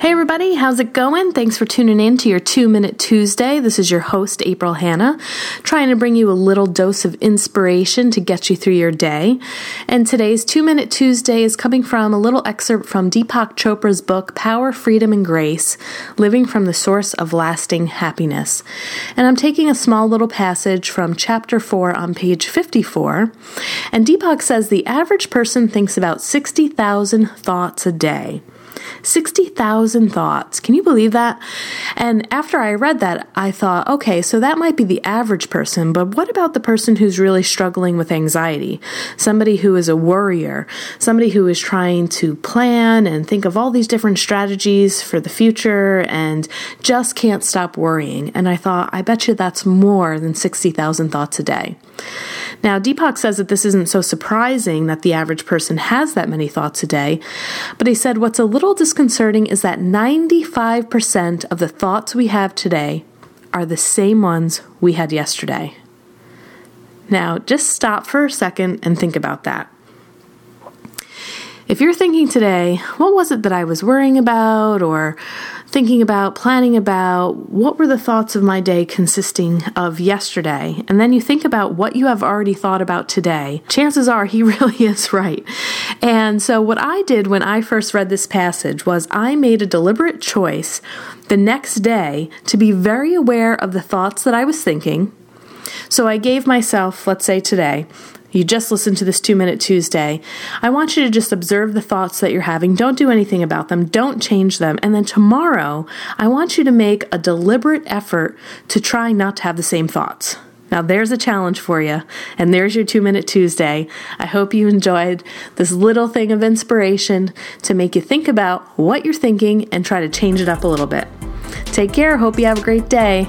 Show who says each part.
Speaker 1: Hey, everybody, how's it going? Thanks for tuning in to your Two Minute Tuesday. This is your host, April Hanna, trying to bring you a little dose of inspiration to get you through your day. And today's Two Minute Tuesday is coming from a little excerpt from Deepak Chopra's book, Power, Freedom, and Grace Living from the Source of Lasting Happiness. And I'm taking a small little passage from chapter 4 on page 54. And Deepak says the average person thinks about 60,000 thoughts a day. 60,000 thoughts. Can you believe that? And after I read that, I thought, okay, so that might be the average person, but what about the person who's really struggling with anxiety? Somebody who is a worrier, somebody who is trying to plan and think of all these different strategies for the future and just can't stop worrying. And I thought, I bet you that's more than 60,000 thoughts a day. Now, Deepak says that this isn't so surprising that the average person has that many thoughts a day, but he said what's a little disconcerting is that 95% of the thoughts we have today are the same ones we had yesterday. Now, just stop for a second and think about that. If you're thinking today, what was it that I was worrying about or thinking about, planning about, what were the thoughts of my day consisting of yesterday? And then you think about what you have already thought about today, chances are he really is right. And so, what I did when I first read this passage was I made a deliberate choice the next day to be very aware of the thoughts that I was thinking. So I gave myself, let's say today, you just listened to this two minute Tuesday. I want you to just observe the thoughts that you're having. Don't do anything about them. Don't change them. And then tomorrow, I want you to make a deliberate effort to try not to have the same thoughts. Now, there's a challenge for you, and there's your two minute Tuesday. I hope you enjoyed this little thing of inspiration to make you think about what you're thinking and try to change it up a little bit. Take care. Hope you have a great day.